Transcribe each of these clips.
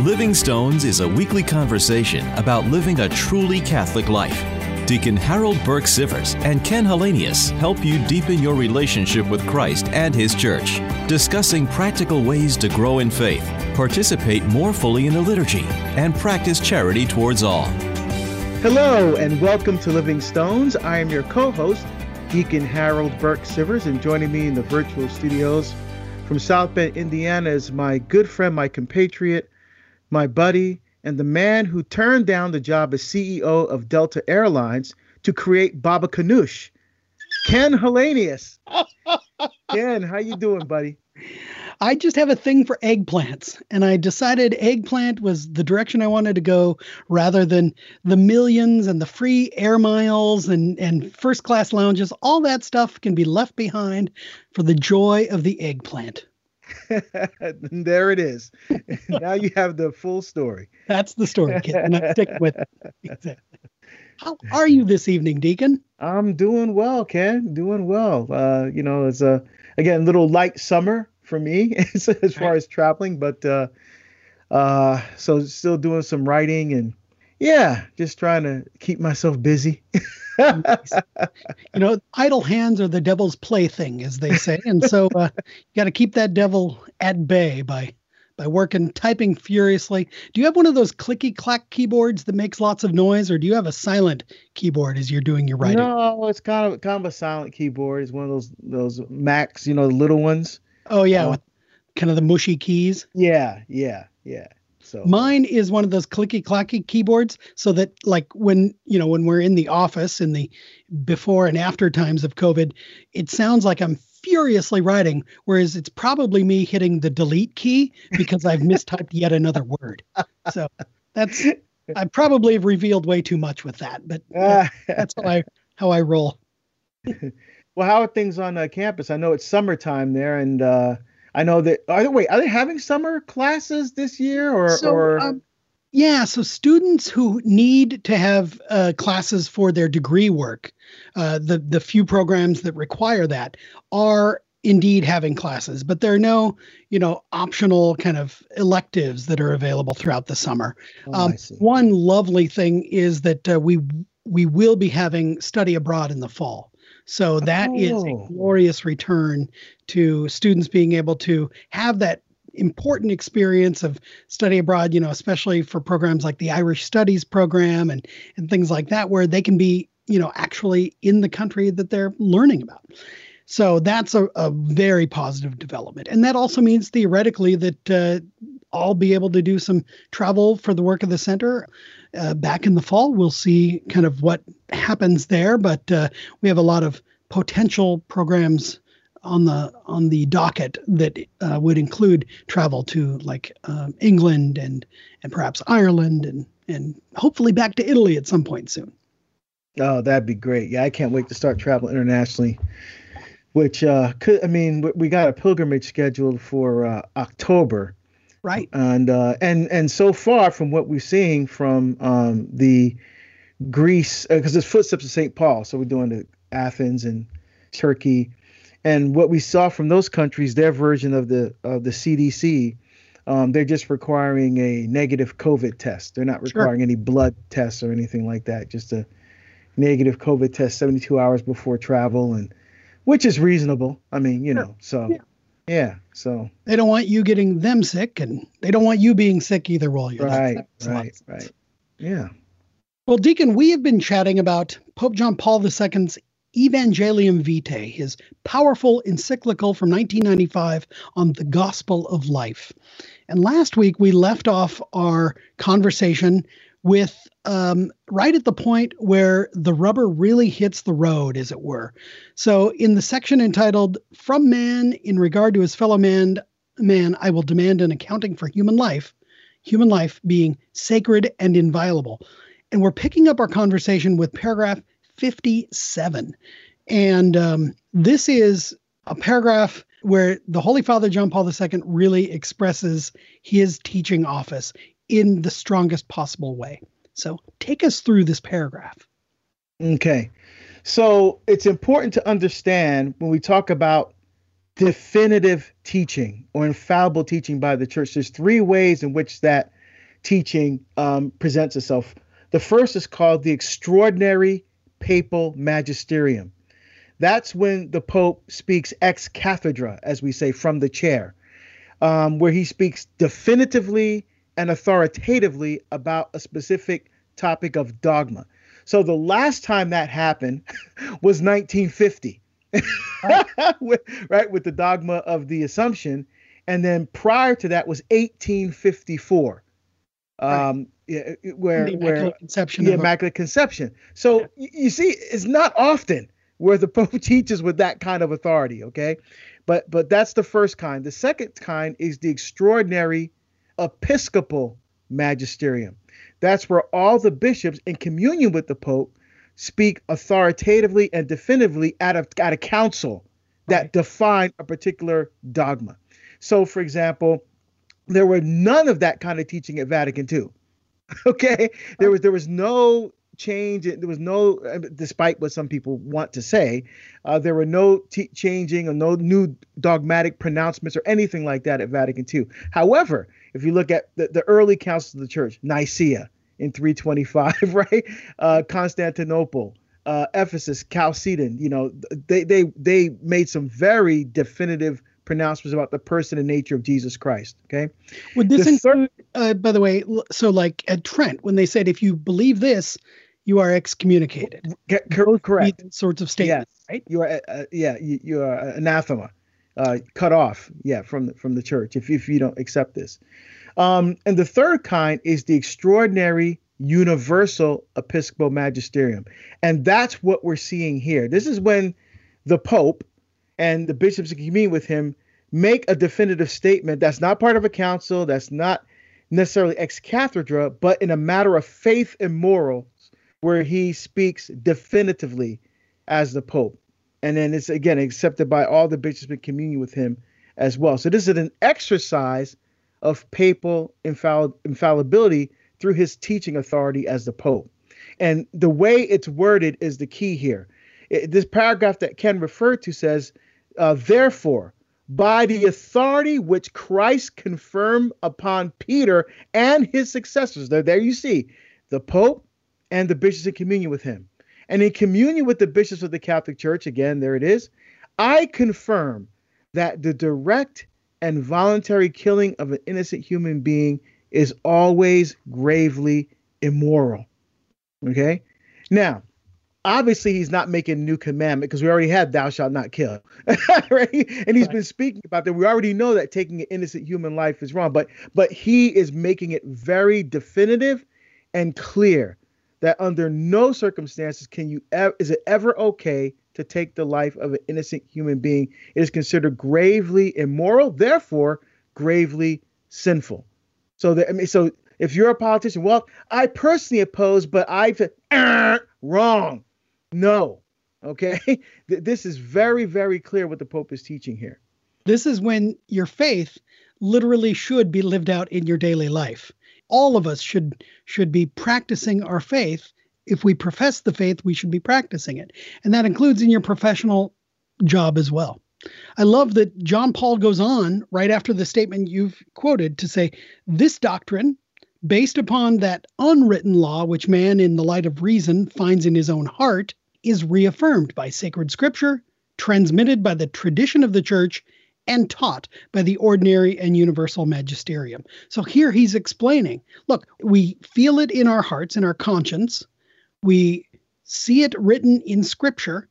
Living Stones is a weekly conversation about living a truly Catholic life. Deacon Harold Burke Sivers and Ken Hallenius help you deepen your relationship with Christ and His church, discussing practical ways to grow in faith, participate more fully in the liturgy, and practice charity towards all. Hello, and welcome to Living Stones. I am your co host, Deacon Harold Burke Sivers, and joining me in the virtual studios from South Bend, Indiana, is my good friend, my compatriot, my buddy, and the man who turned down the job as CEO of Delta Airlines to create Baba Ganoush, Ken Hallenius. Ken, how you doing, buddy? I just have a thing for eggplants, and I decided eggplant was the direction I wanted to go rather than the millions and the free air miles and, and first class lounges. All that stuff can be left behind for the joy of the eggplant. there it is. now you have the full story. That's the story, kid, and I stick with it. How are you this evening, Deacon? I'm doing well, Ken. Doing well. Uh, you know, it's a again little light summer for me as, as far as traveling, but uh, uh, so still doing some writing and yeah, just trying to keep myself busy. you know, idle hands are the devil's plaything, as they say, and so uh, you got to keep that devil at bay by by working, typing furiously. Do you have one of those clicky clack keyboards that makes lots of noise, or do you have a silent keyboard as you're doing your writing? No, it's kind of kind of a silent keyboard. It's one of those those Macs, you know, the little ones. Oh yeah, with kind of the mushy keys. Yeah, yeah, yeah. So mine is one of those clicky clacky keyboards, so that like when you know when we're in the office in the before and after times of COVID, it sounds like I'm furiously writing, whereas it's probably me hitting the delete key because I've mistyped yet another word. So that's I probably have revealed way too much with that, but that's how I how I roll. well, how are things on uh, campus? I know it's summertime there, and uh, I know that. Are they, wait, are they having summer classes this year, or? So, or... Um, yeah, so students who need to have uh, classes for their degree work, uh, the the few programs that require that are indeed having classes, but there are no, you know, optional kind of electives that are available throughout the summer. Oh, um, one lovely thing is that uh, we we will be having study abroad in the fall. So that oh. is a oh. glorious return to students being able to have that important experience of study abroad, you know, especially for programs like the Irish Studies program and and things like that, where they can be, you know, actually in the country that they're learning about. So that's a, a very positive development. And that also means theoretically that uh, I'll be able to do some travel for the work of the center uh, back in the fall. We'll see kind of what happens there, but uh, we have a lot of potential programs on the on the docket that uh, would include travel to like um, England and and perhaps Ireland and and hopefully back to Italy at some point soon. Oh, that'd be great. Yeah, I can't wait to start traveling internationally. Which uh, could I mean we got a pilgrimage scheduled for uh, October, right? And uh, and and so far from what we're seeing from um, the Greece because uh, it's footsteps of St. Paul, so we're doing the Athens and Turkey and what we saw from those countries, their version of the of the CDC, um, they're just requiring a negative COVID test. They're not requiring sure. any blood tests or anything like that. Just a negative COVID test 72 hours before travel, and which is reasonable. I mean, you know, so yeah. Yeah. so they don't want you getting them sick, and they don't want you being sick either while you're right, right, right. Yeah. Well, Deacon, we have been chatting about Pope John Paul II's Evangelium Vitae, his powerful encyclical from 1995 on the gospel of life. And last week we left off our conversation with um, right at the point where the rubber really hits the road, as it were. So, in the section entitled From Man in Regard to His Fellow Man, man I will demand an accounting for human life, human life being sacred and inviolable. And we're picking up our conversation with paragraph 57. And um, this is a paragraph where the Holy Father John Paul II really expresses his teaching office in the strongest possible way. So take us through this paragraph. Okay. So it's important to understand when we talk about definitive teaching or infallible teaching by the church, there's three ways in which that teaching um, presents itself. The first is called the Extraordinary Papal Magisterium. That's when the Pope speaks ex cathedra, as we say, from the chair, um, where he speaks definitively and authoritatively about a specific topic of dogma. So the last time that happened was 1950, right. with, right, with the dogma of the Assumption. And then prior to that was 1854. Um, yeah, where the where conception the immaculate conception. So yeah. you see, it's not often where the Pope teaches with that kind of authority. Okay, but but that's the first kind. The second kind is the extraordinary episcopal magisterium. That's where all the bishops in communion with the Pope speak authoritatively and definitively at a at a council that right. define a particular dogma. So, for example, there were none of that kind of teaching at Vatican II. okay, there was there was no change. There was no, despite what some people want to say, uh, there were no t- changing or no new dogmatic pronouncements or anything like that at Vatican II. However, if you look at the, the early councils of the church, Nicaea in 325, right? Uh, Constantinople, uh, Ephesus, Chalcedon, you know, they, they, they made some very definitive pronouncements about the person and nature of Jesus Christ. Okay. Would this the include, uh, by the way, so like at Trent, when they said, if you believe this, you are excommunicated. correct. Sorts of statements, yes. right? You are, uh, uh, yeah, you, you are anathema, uh, cut off, yeah, from the, from the church if if you don't accept this. Um, and the third kind is the extraordinary universal episcopal magisterium, and that's what we're seeing here. This is when the Pope and the bishops in communion with him make a definitive statement that's not part of a council, that's not necessarily ex cathedra, but in a matter of faith and moral where he speaks definitively as the Pope. And then it's again accepted by all the bishops in communion with him as well. So this is an exercise of papal infall- infallibility through his teaching authority as the Pope. And the way it's worded is the key here. It, this paragraph that Ken referred to says, uh, therefore, by the authority which Christ confirmed upon Peter and his successors. There, there you see the Pope and the bishops in communion with him. And in communion with the bishops of the Catholic Church, again, there it is, I confirm that the direct and voluntary killing of an innocent human being is always gravely immoral. Okay? Now, obviously he's not making a new commandment because we already had thou shalt not kill right and he's right. been speaking about that we already know that taking an innocent human life is wrong but but he is making it very definitive and clear that under no circumstances can you ever is it ever okay to take the life of an innocent human being. It is considered gravely immoral therefore gravely sinful. So that i mean so if you're a politician well i personally oppose but i've uh, wrong. No okay? This is very very clear what the pope is teaching here. This is when your faith literally should be lived out in your daily life all of us should should be practicing our faith. If we profess the faith, we should be practicing it. And that includes in your professional job as well. I love that John Paul goes on right after the statement you've quoted to say, This doctrine, based upon that unwritten law which man in the light of reason finds in his own heart, is reaffirmed by sacred scripture, transmitted by the tradition of the church, and taught by the ordinary and universal magisterium. So here he's explaining look, we feel it in our hearts, in our conscience. We see it written in scripture.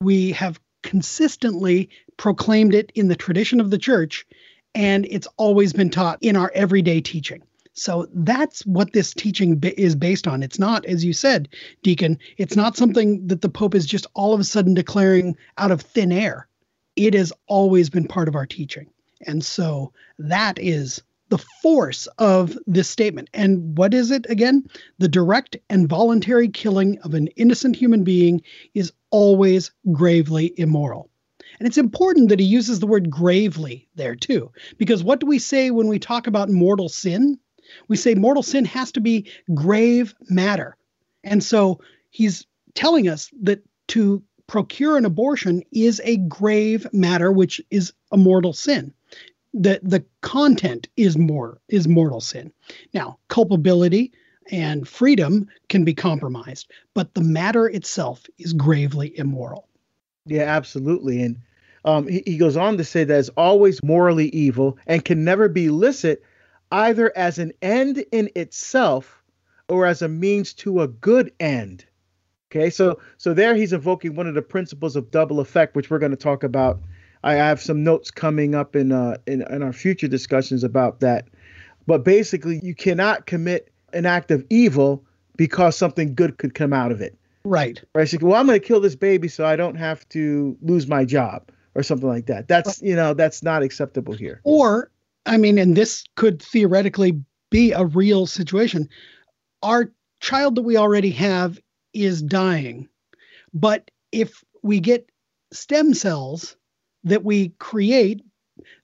We have consistently proclaimed it in the tradition of the church, and it's always been taught in our everyday teaching. So that's what this teaching is based on. It's not, as you said, Deacon, it's not something that the Pope is just all of a sudden declaring out of thin air it has always been part of our teaching. And so that is the force of this statement. And what is it again? The direct and voluntary killing of an innocent human being is always gravely immoral. And it's important that he uses the word gravely there too, because what do we say when we talk about mortal sin? We say mortal sin has to be grave matter. And so he's telling us that to procure an abortion is a grave matter, which is a mortal sin. the the content is more is mortal sin. Now, culpability and freedom can be compromised, but the matter itself is gravely immoral. Yeah, absolutely. And um, he, he goes on to say that it's always morally evil and can never be licit either as an end in itself or as a means to a good end. Okay, so so there he's invoking one of the principles of double effect, which we're going to talk about. I have some notes coming up in uh in, in our future discussions about that. But basically, you cannot commit an act of evil because something good could come out of it. Right. Right. So, well, I'm going to kill this baby so I don't have to lose my job or something like that. That's you know that's not acceptable here. Or I mean, and this could theoretically be a real situation. Our child that we already have is dying. But if we get stem cells that we create,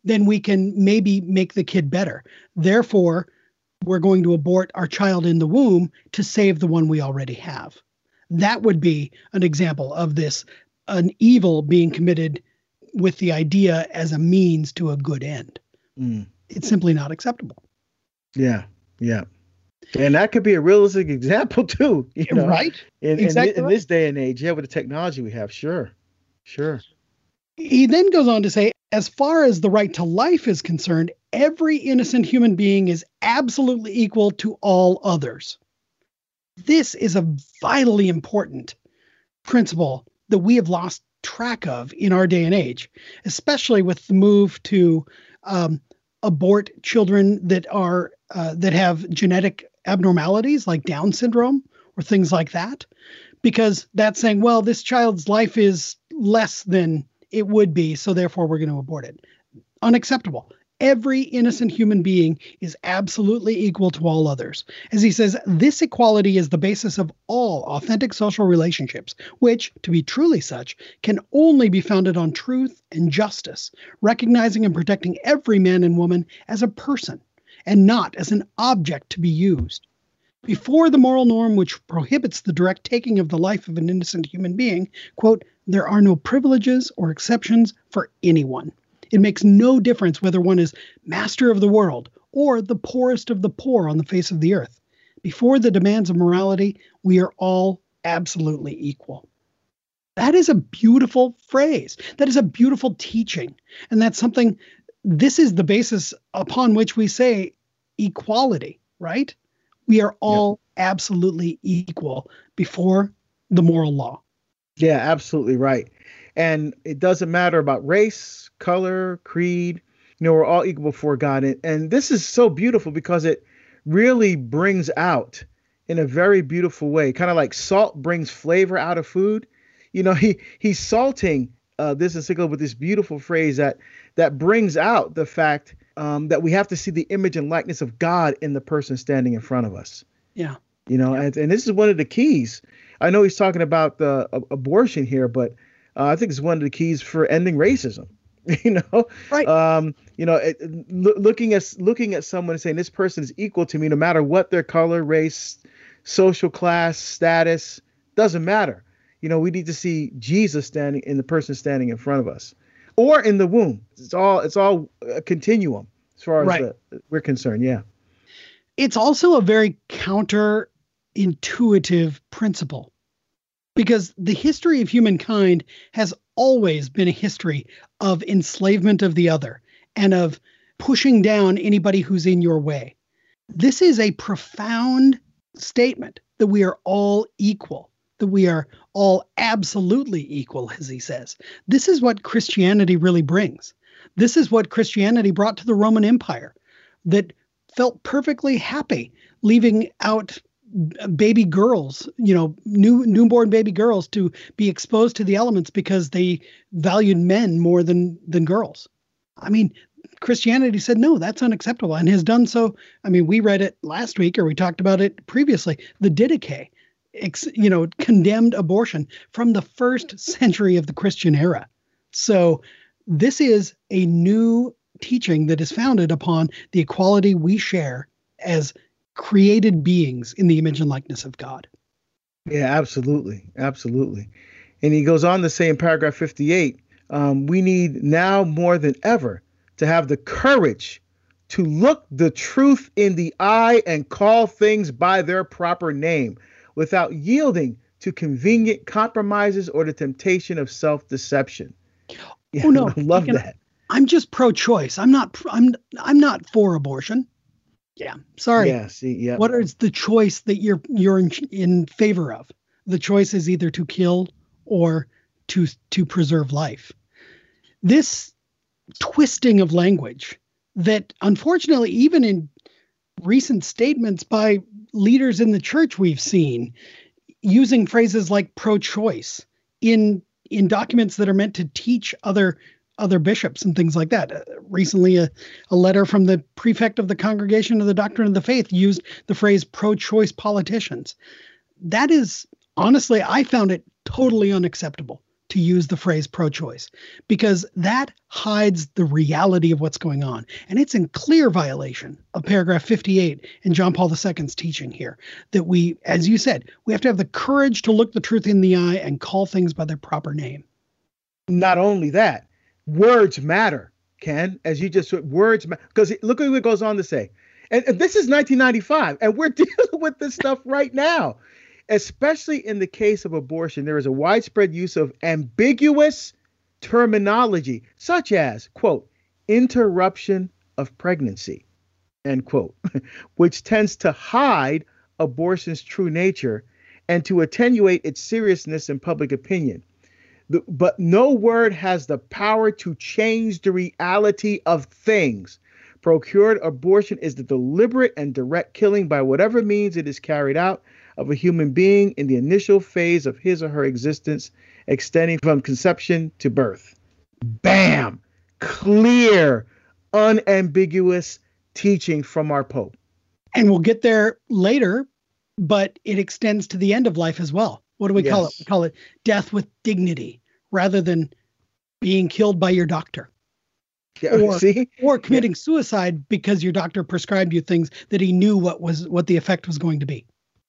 then we can maybe make the kid better. Therefore, we're going to abort our child in the womb to save the one we already have. That would be an example of this an evil being committed with the idea as a means to a good end. Mm. It's simply not acceptable. Yeah, yeah. And that could be a realistic example too, you know, right? In, exactly in, in this day and age, yeah, with the technology we have, sure, sure. He then goes on to say, as far as the right to life is concerned, every innocent human being is absolutely equal to all others. This is a vitally important principle that we have lost track of in our day and age, especially with the move to um, abort children that are uh, that have genetic abnormalities like Down syndrome or things like that, because that's saying, well, this child's life is less than it would be, so therefore we're going to abort it. Unacceptable. Every innocent human being is absolutely equal to all others. As he says, this equality is the basis of all authentic social relationships, which, to be truly such, can only be founded on truth and justice, recognizing and protecting every man and woman as a person and not as an object to be used. Before the moral norm which prohibits the direct taking of the life of an innocent human being, quote, there are no privileges or exceptions for anyone. It makes no difference whether one is master of the world or the poorest of the poor on the face of the earth. Before the demands of morality, we are all absolutely equal. That is a beautiful phrase. That is a beautiful teaching. And that's something, this is the basis upon which we say equality, right? We are all absolutely equal before the moral law. Yeah, absolutely right. And it doesn't matter about race, color, creed. You know, we're all equal before God. And, and this is so beautiful because it really brings out in a very beautiful way, kind of like salt brings flavor out of food. You know, he he's salting uh, this encyclical with this beautiful phrase that that brings out the fact um, that we have to see the image and likeness of God in the person standing in front of us. Yeah. You know, yeah. and, and this is one of the keys. I know he's talking about the uh, abortion here, but uh, I think it's one of the keys for ending racism. You know, right? Um, you know, it, lo- looking at looking at someone and saying this person is equal to me, no matter what their color, race, social class, status, doesn't matter. You know, we need to see Jesus standing in the person standing in front of us or in the womb. It's all it's all a continuum as far as right. the, we're concerned. Yeah. It's also a very counterintuitive principle because the history of humankind has always been a history of enslavement of the other and of pushing down anybody who's in your way. This is a profound statement that we are all equal that we are all absolutely equal, as he says. This is what Christianity really brings. This is what Christianity brought to the Roman Empire that felt perfectly happy leaving out baby girls, you know, new newborn baby girls to be exposed to the elements because they valued men more than than girls. I mean, Christianity said no, that's unacceptable and has done so. I mean, we read it last week or we talked about it previously, the Didache ex, you know, condemned abortion from the first century of the Christian era. So this is a new teaching that is founded upon the equality we share as created beings in the image and likeness of God. Yeah, absolutely. Absolutely. And he goes on to say in paragraph 58 um, we need now more than ever to have the courage to look the truth in the eye and call things by their proper name without yielding to convenient compromises or the temptation of self-deception. Yeah, oh no, I love that. I'm just pro-choice. I'm not. I'm. I'm not for abortion. Yeah, sorry. Yeah. See. Yeah. What is the choice that you're you're in, in favor of? The choice is either to kill or to to preserve life. This twisting of language that unfortunately even in recent statements by leaders in the church we've seen using phrases like pro-choice in in documents that are meant to teach other other bishops and things like that. Uh, recently, a, a letter from the prefect of the Congregation of the Doctrine of the Faith used the phrase pro choice politicians. That is, honestly, I found it totally unacceptable to use the phrase pro choice because that hides the reality of what's going on. And it's in clear violation of paragraph 58 in John Paul II's teaching here that we, as you said, we have to have the courage to look the truth in the eye and call things by their proper name. Not only that, words matter, Ken, as you just said, words matter. Because look at what it goes on to say. And, and this is 1995, and we're dealing with this stuff right now especially in the case of abortion, there is a widespread use of ambiguous terminology, such as, quote, interruption of pregnancy, end quote, which tends to hide abortion's true nature and to attenuate its seriousness in public opinion. The, but no word has the power to change the reality of things. Procured abortion is the deliberate and direct killing by whatever means it is carried out of a human being in the initial phase of his or her existence, extending from conception to birth. Bam! Clear, unambiguous teaching from our Pope. And we'll get there later, but it extends to the end of life as well. What do we yes. call it? We call it death with dignity rather than being killed by your doctor. Yeah, or, see? or committing yeah. suicide because your doctor prescribed you things that he knew what was what the effect was going to be.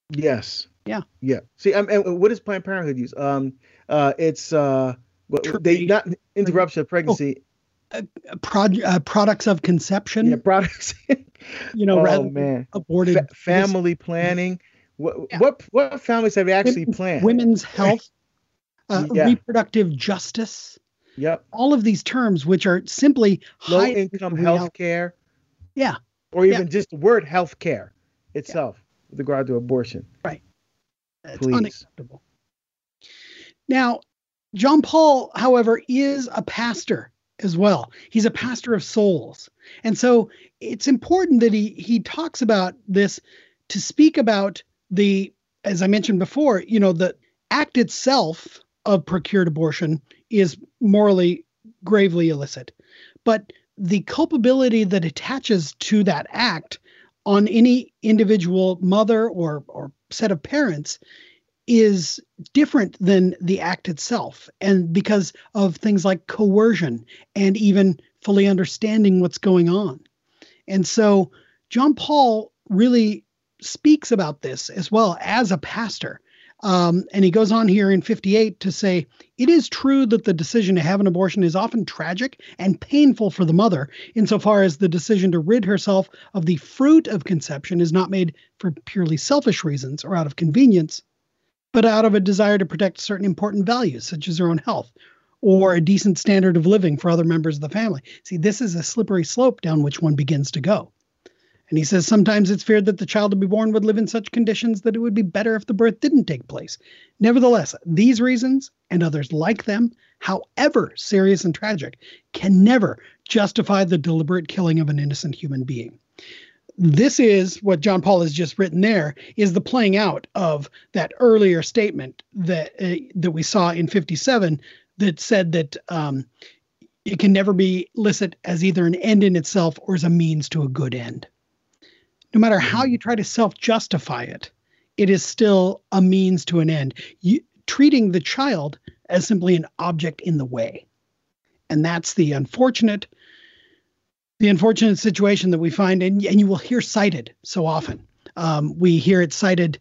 Yes. Yeah. Yeah. See, um, and what does Planned Parenthood use? Um, uh, it's uh, they not interruption of pregnancy. Oh, uh, prod, uh, products of conception. Yeah, products. you know, oh, man. aborted Fa- family planning. What yeah. what what families have actually Women, planned? Women's health, uh, yeah. reproductive justice. Yep. All of these terms, which are simply low income health care. Yeah. Or even yeah. just the word health care itself with regard to abortion. Right. It's Please. unacceptable. Now, John Paul, however, is a pastor as well. He's a pastor of souls. And so it's important that he he talks about this to speak about the as I mentioned before, you know, the act itself of procured abortion is morally gravely illicit. But the culpability that attaches to that act on any individual mother or, or set of parents is different than the act itself. And because of things like coercion and even fully understanding what's going on. And so John Paul really speaks about this as well as a pastor um, and he goes on here in 58 to say, It is true that the decision to have an abortion is often tragic and painful for the mother, insofar as the decision to rid herself of the fruit of conception is not made for purely selfish reasons or out of convenience, but out of a desire to protect certain important values, such as her own health or a decent standard of living for other members of the family. See, this is a slippery slope down which one begins to go. And he says sometimes it's feared that the child to be born would live in such conditions that it would be better if the birth didn't take place. Nevertheless, these reasons and others like them, however serious and tragic, can never justify the deliberate killing of an innocent human being. This is what John Paul has just written there is the playing out of that earlier statement that uh, that we saw in 57 that said that um, it can never be licit as either an end in itself or as a means to a good end no matter how mm-hmm. you try to self justify it, it is still a means to an end. You, treating the child as simply an object in the way. And that's the unfortunate the unfortunate situation that we find and, and you will hear cited so often. Um, we hear it cited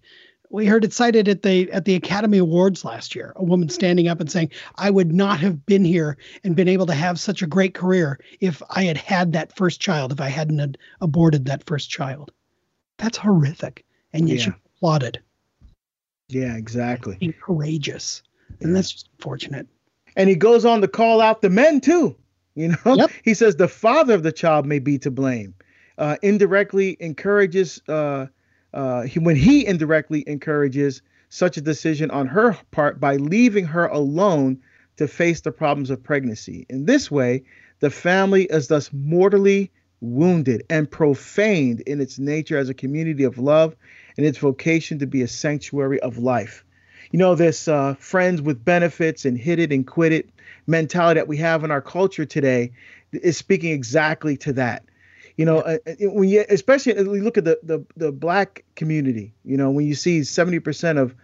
we heard it cited at the at the Academy Awards last year. A woman standing up and saying, "I would not have been here and been able to have such a great career if I had had that first child. If I hadn't had aborted that first child." That's horrific, and yet yeah. she applauded. Yeah, exactly. Being courageous, and that's just unfortunate. And he goes on to call out the men too. You know, yep. he says the father of the child may be to blame. Uh, indirectly encourages uh, uh, he, when he indirectly encourages such a decision on her part by leaving her alone to face the problems of pregnancy. In this way, the family is thus mortally wounded and profaned in its nature as a community of love and its vocation to be a sanctuary of life. You know, this uh, friends with benefits and hit it and quit it mentality that we have in our culture today is speaking exactly to that you know. Uh, uh, when you especially when you look at the, the the black community you know when you see 70% of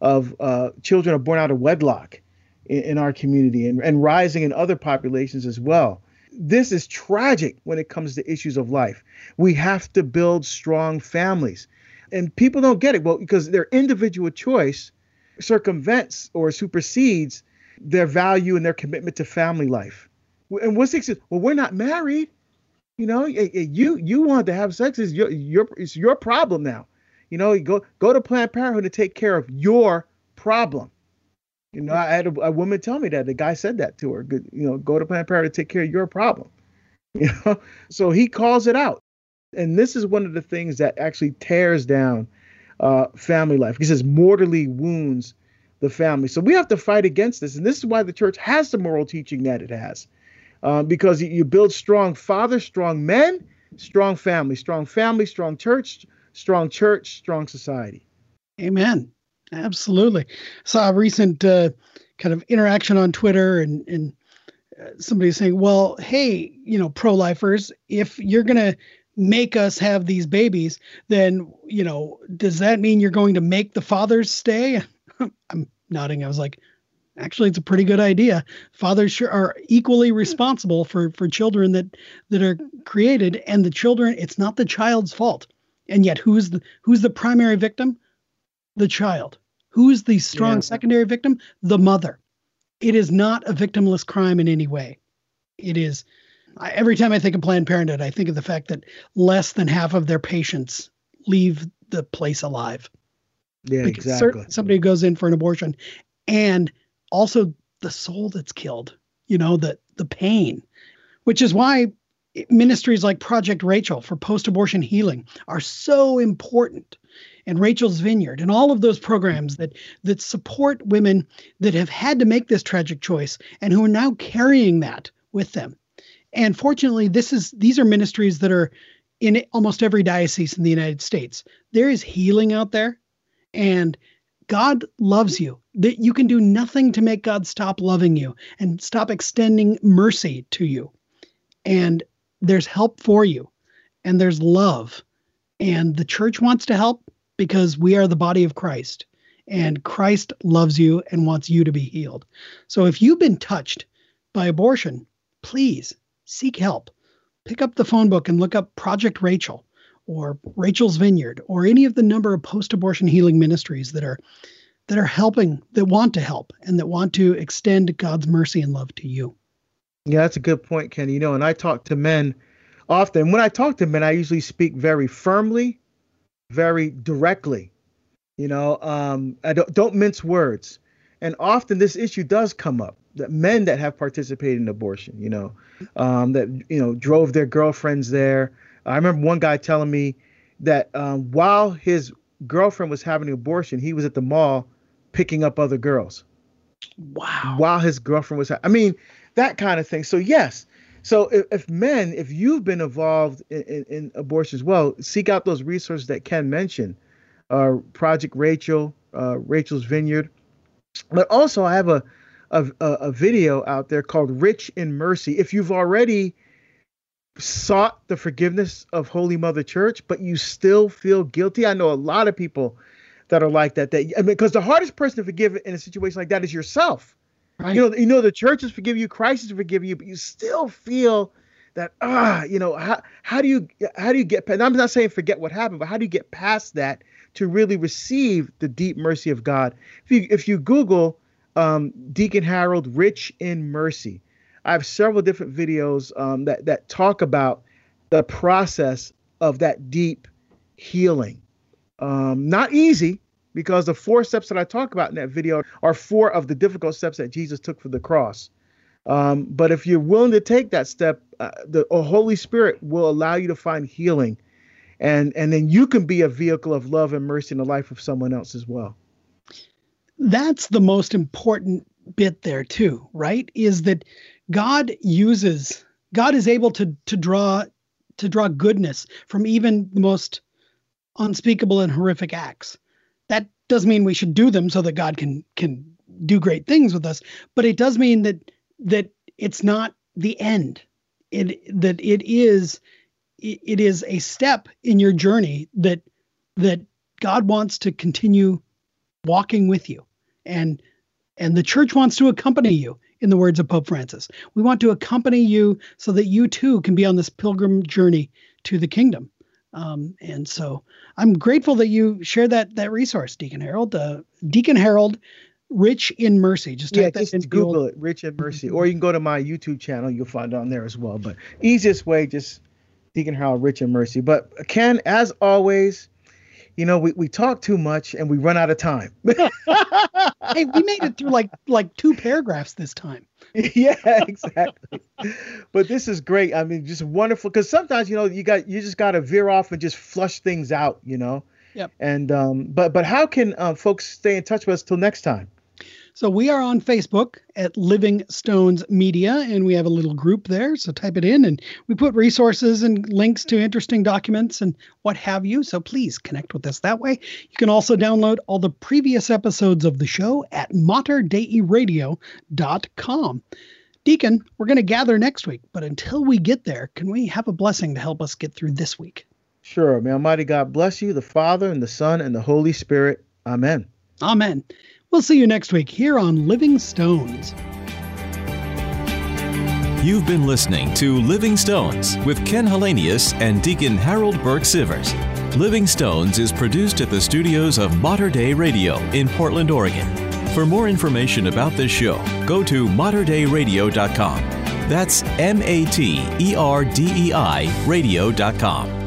of uh, children are born out of wedlock in, in our community and, and rising in other populations as well this is tragic when it comes to issues of life. We have to build strong families. And people don't get it. Well because their individual choice circumvents or supersedes their value and their commitment to family life. And what's the well we're not married. You know, you you want to have sex. Is your your it's your problem now. You know, you go go to Planned Parenthood to take care of your problem. You know, I had a, a, woman tell me that the guy said that to her. You know, go to Planned Parenthood to take care of your problem. You know, so he calls it out, and this is one of the things that actually tears down uh, family life. He says mortally wounds the family. So we have to fight against this, and this is why the church has the moral teaching that it has uh, because you build strong fathers, strong men, strong family, strong family, strong church, strong church, strong society. Amen. Absolutely. Saw a recent uh, kind of interaction on Twitter and, and uh, somebody saying, well, hey, you know, pro lifers, if you're going to make us have these babies, then, you know, does that mean you're going to make the fathers stay? I'm nodding. I was like, actually it's a pretty good idea fathers are equally responsible for for children that that are created and the children it's not the child's fault and yet who's the who's the primary victim the child who's the strong yeah. secondary victim? The mother. It is not a victimless crime in any way. It is I, every time i think of planned parenthood i think of the fact that less than half of their patients leave the place alive. Yeah because exactly. somebody goes in for an abortion and also the soul that's killed, you know, the the pain, which is why ministries like Project Rachel for post-abortion healing are so important and Rachel's Vineyard and all of those programs that that support women that have had to make this tragic choice and who are now carrying that with them. And fortunately, this is these are ministries that are in almost every diocese in the United States. There is healing out there and God loves you. That you can do nothing to make God stop loving you and stop extending mercy to you. And there's help for you and there's love. And the church wants to help because we are the body of Christ and Christ loves you and wants you to be healed. So if you've been touched by abortion, please seek help. Pick up the phone book and look up Project Rachel or Rachel's Vineyard or any of the number of post-abortion healing ministries that are that are helping that want to help and that want to extend God's mercy and love to you. Yeah, that's a good point, Ken. You know, and I talk to men often. When I talk to men, I usually speak very firmly, very directly. You know, um, I don't, don't mince words. And often this issue does come up that men that have participated in abortion, you know, um, that you know drove their girlfriends there, I remember one guy telling me that um, while his girlfriend was having an abortion, he was at the mall picking up other girls. Wow. While his girlfriend was, ha- I mean, that kind of thing. So yes. So if, if men, if you've been involved in, in, in, abortion as well, seek out those resources that Ken mentioned, uh, Project Rachel, uh, Rachel's Vineyard. But also, I have a, a a video out there called "Rich in Mercy." If you've already sought the forgiveness of Holy Mother Church, but you still feel guilty. I know a lot of people that are like that. That I mean, because the hardest person to forgive in a situation like that is yourself. Right. You know, you know the church has forgiven you, Christ has forgiven you, but you still feel that ah, you know, how how do you how do you get? And I'm not saying forget what happened, but how do you get past that to really receive the deep mercy of God? If you if you Google um, Deacon Harold, rich in mercy, I have several different videos um, that that talk about the process of that deep healing. Um, not easy because the four steps that I talk about in that video are four of the difficult steps that Jesus took for the cross. Um, but if you're willing to take that step, uh, the Holy Spirit will allow you to find healing, and and then you can be a vehicle of love and mercy in the life of someone else as well. That's the most important bit there too, right? Is that God uses God is able to to draw to draw goodness from even the most unspeakable and horrific acts. Doesn't mean we should do them so that God can can do great things with us, but it does mean that that it's not the end. It that it is it is a step in your journey that that God wants to continue walking with you and and the church wants to accompany you in the words of Pope Francis. We want to accompany you so that you too can be on this pilgrim journey to the kingdom. Um, and so I'm grateful that you shared that that resource, Deacon Harold. Uh, Deacon Harold Rich in Mercy. Just yeah, just Google old... it, Rich in Mercy, or you can go to my YouTube channel. You'll find it on there as well. But easiest way, just Deacon Harold, Rich in Mercy. But Ken, as always, you know, we, we talk too much and we run out of time. hey, we made it through like like two paragraphs this time. yeah, exactly. but this is great. I mean, just wonderful because sometimes you know you got you just got to veer off and just flush things out. You know. Yep. And um, but but how can um, folks stay in touch with us till next time? So we are on Facebook at Living Stones Media, and we have a little group there. So type it in, and we put resources and links to interesting documents and what have you. So please connect with us that way. You can also download all the previous episodes of the show at materdeiradio.com. Deacon, we're going to gather next week, but until we get there, can we have a blessing to help us get through this week? Sure. May Almighty God bless you, the Father, and the Son, and the Holy Spirit. Amen. Amen. We'll see you next week here on Living Stones. You've been listening to Living Stones with Ken Hallenius and Deacon Harold Burke Sivers. Living Stones is produced at the studios of Mater Dei Radio in Portland, Oregon. For more information about this show, go to materdeiradio.com. That's M A T E R D E I radio.com.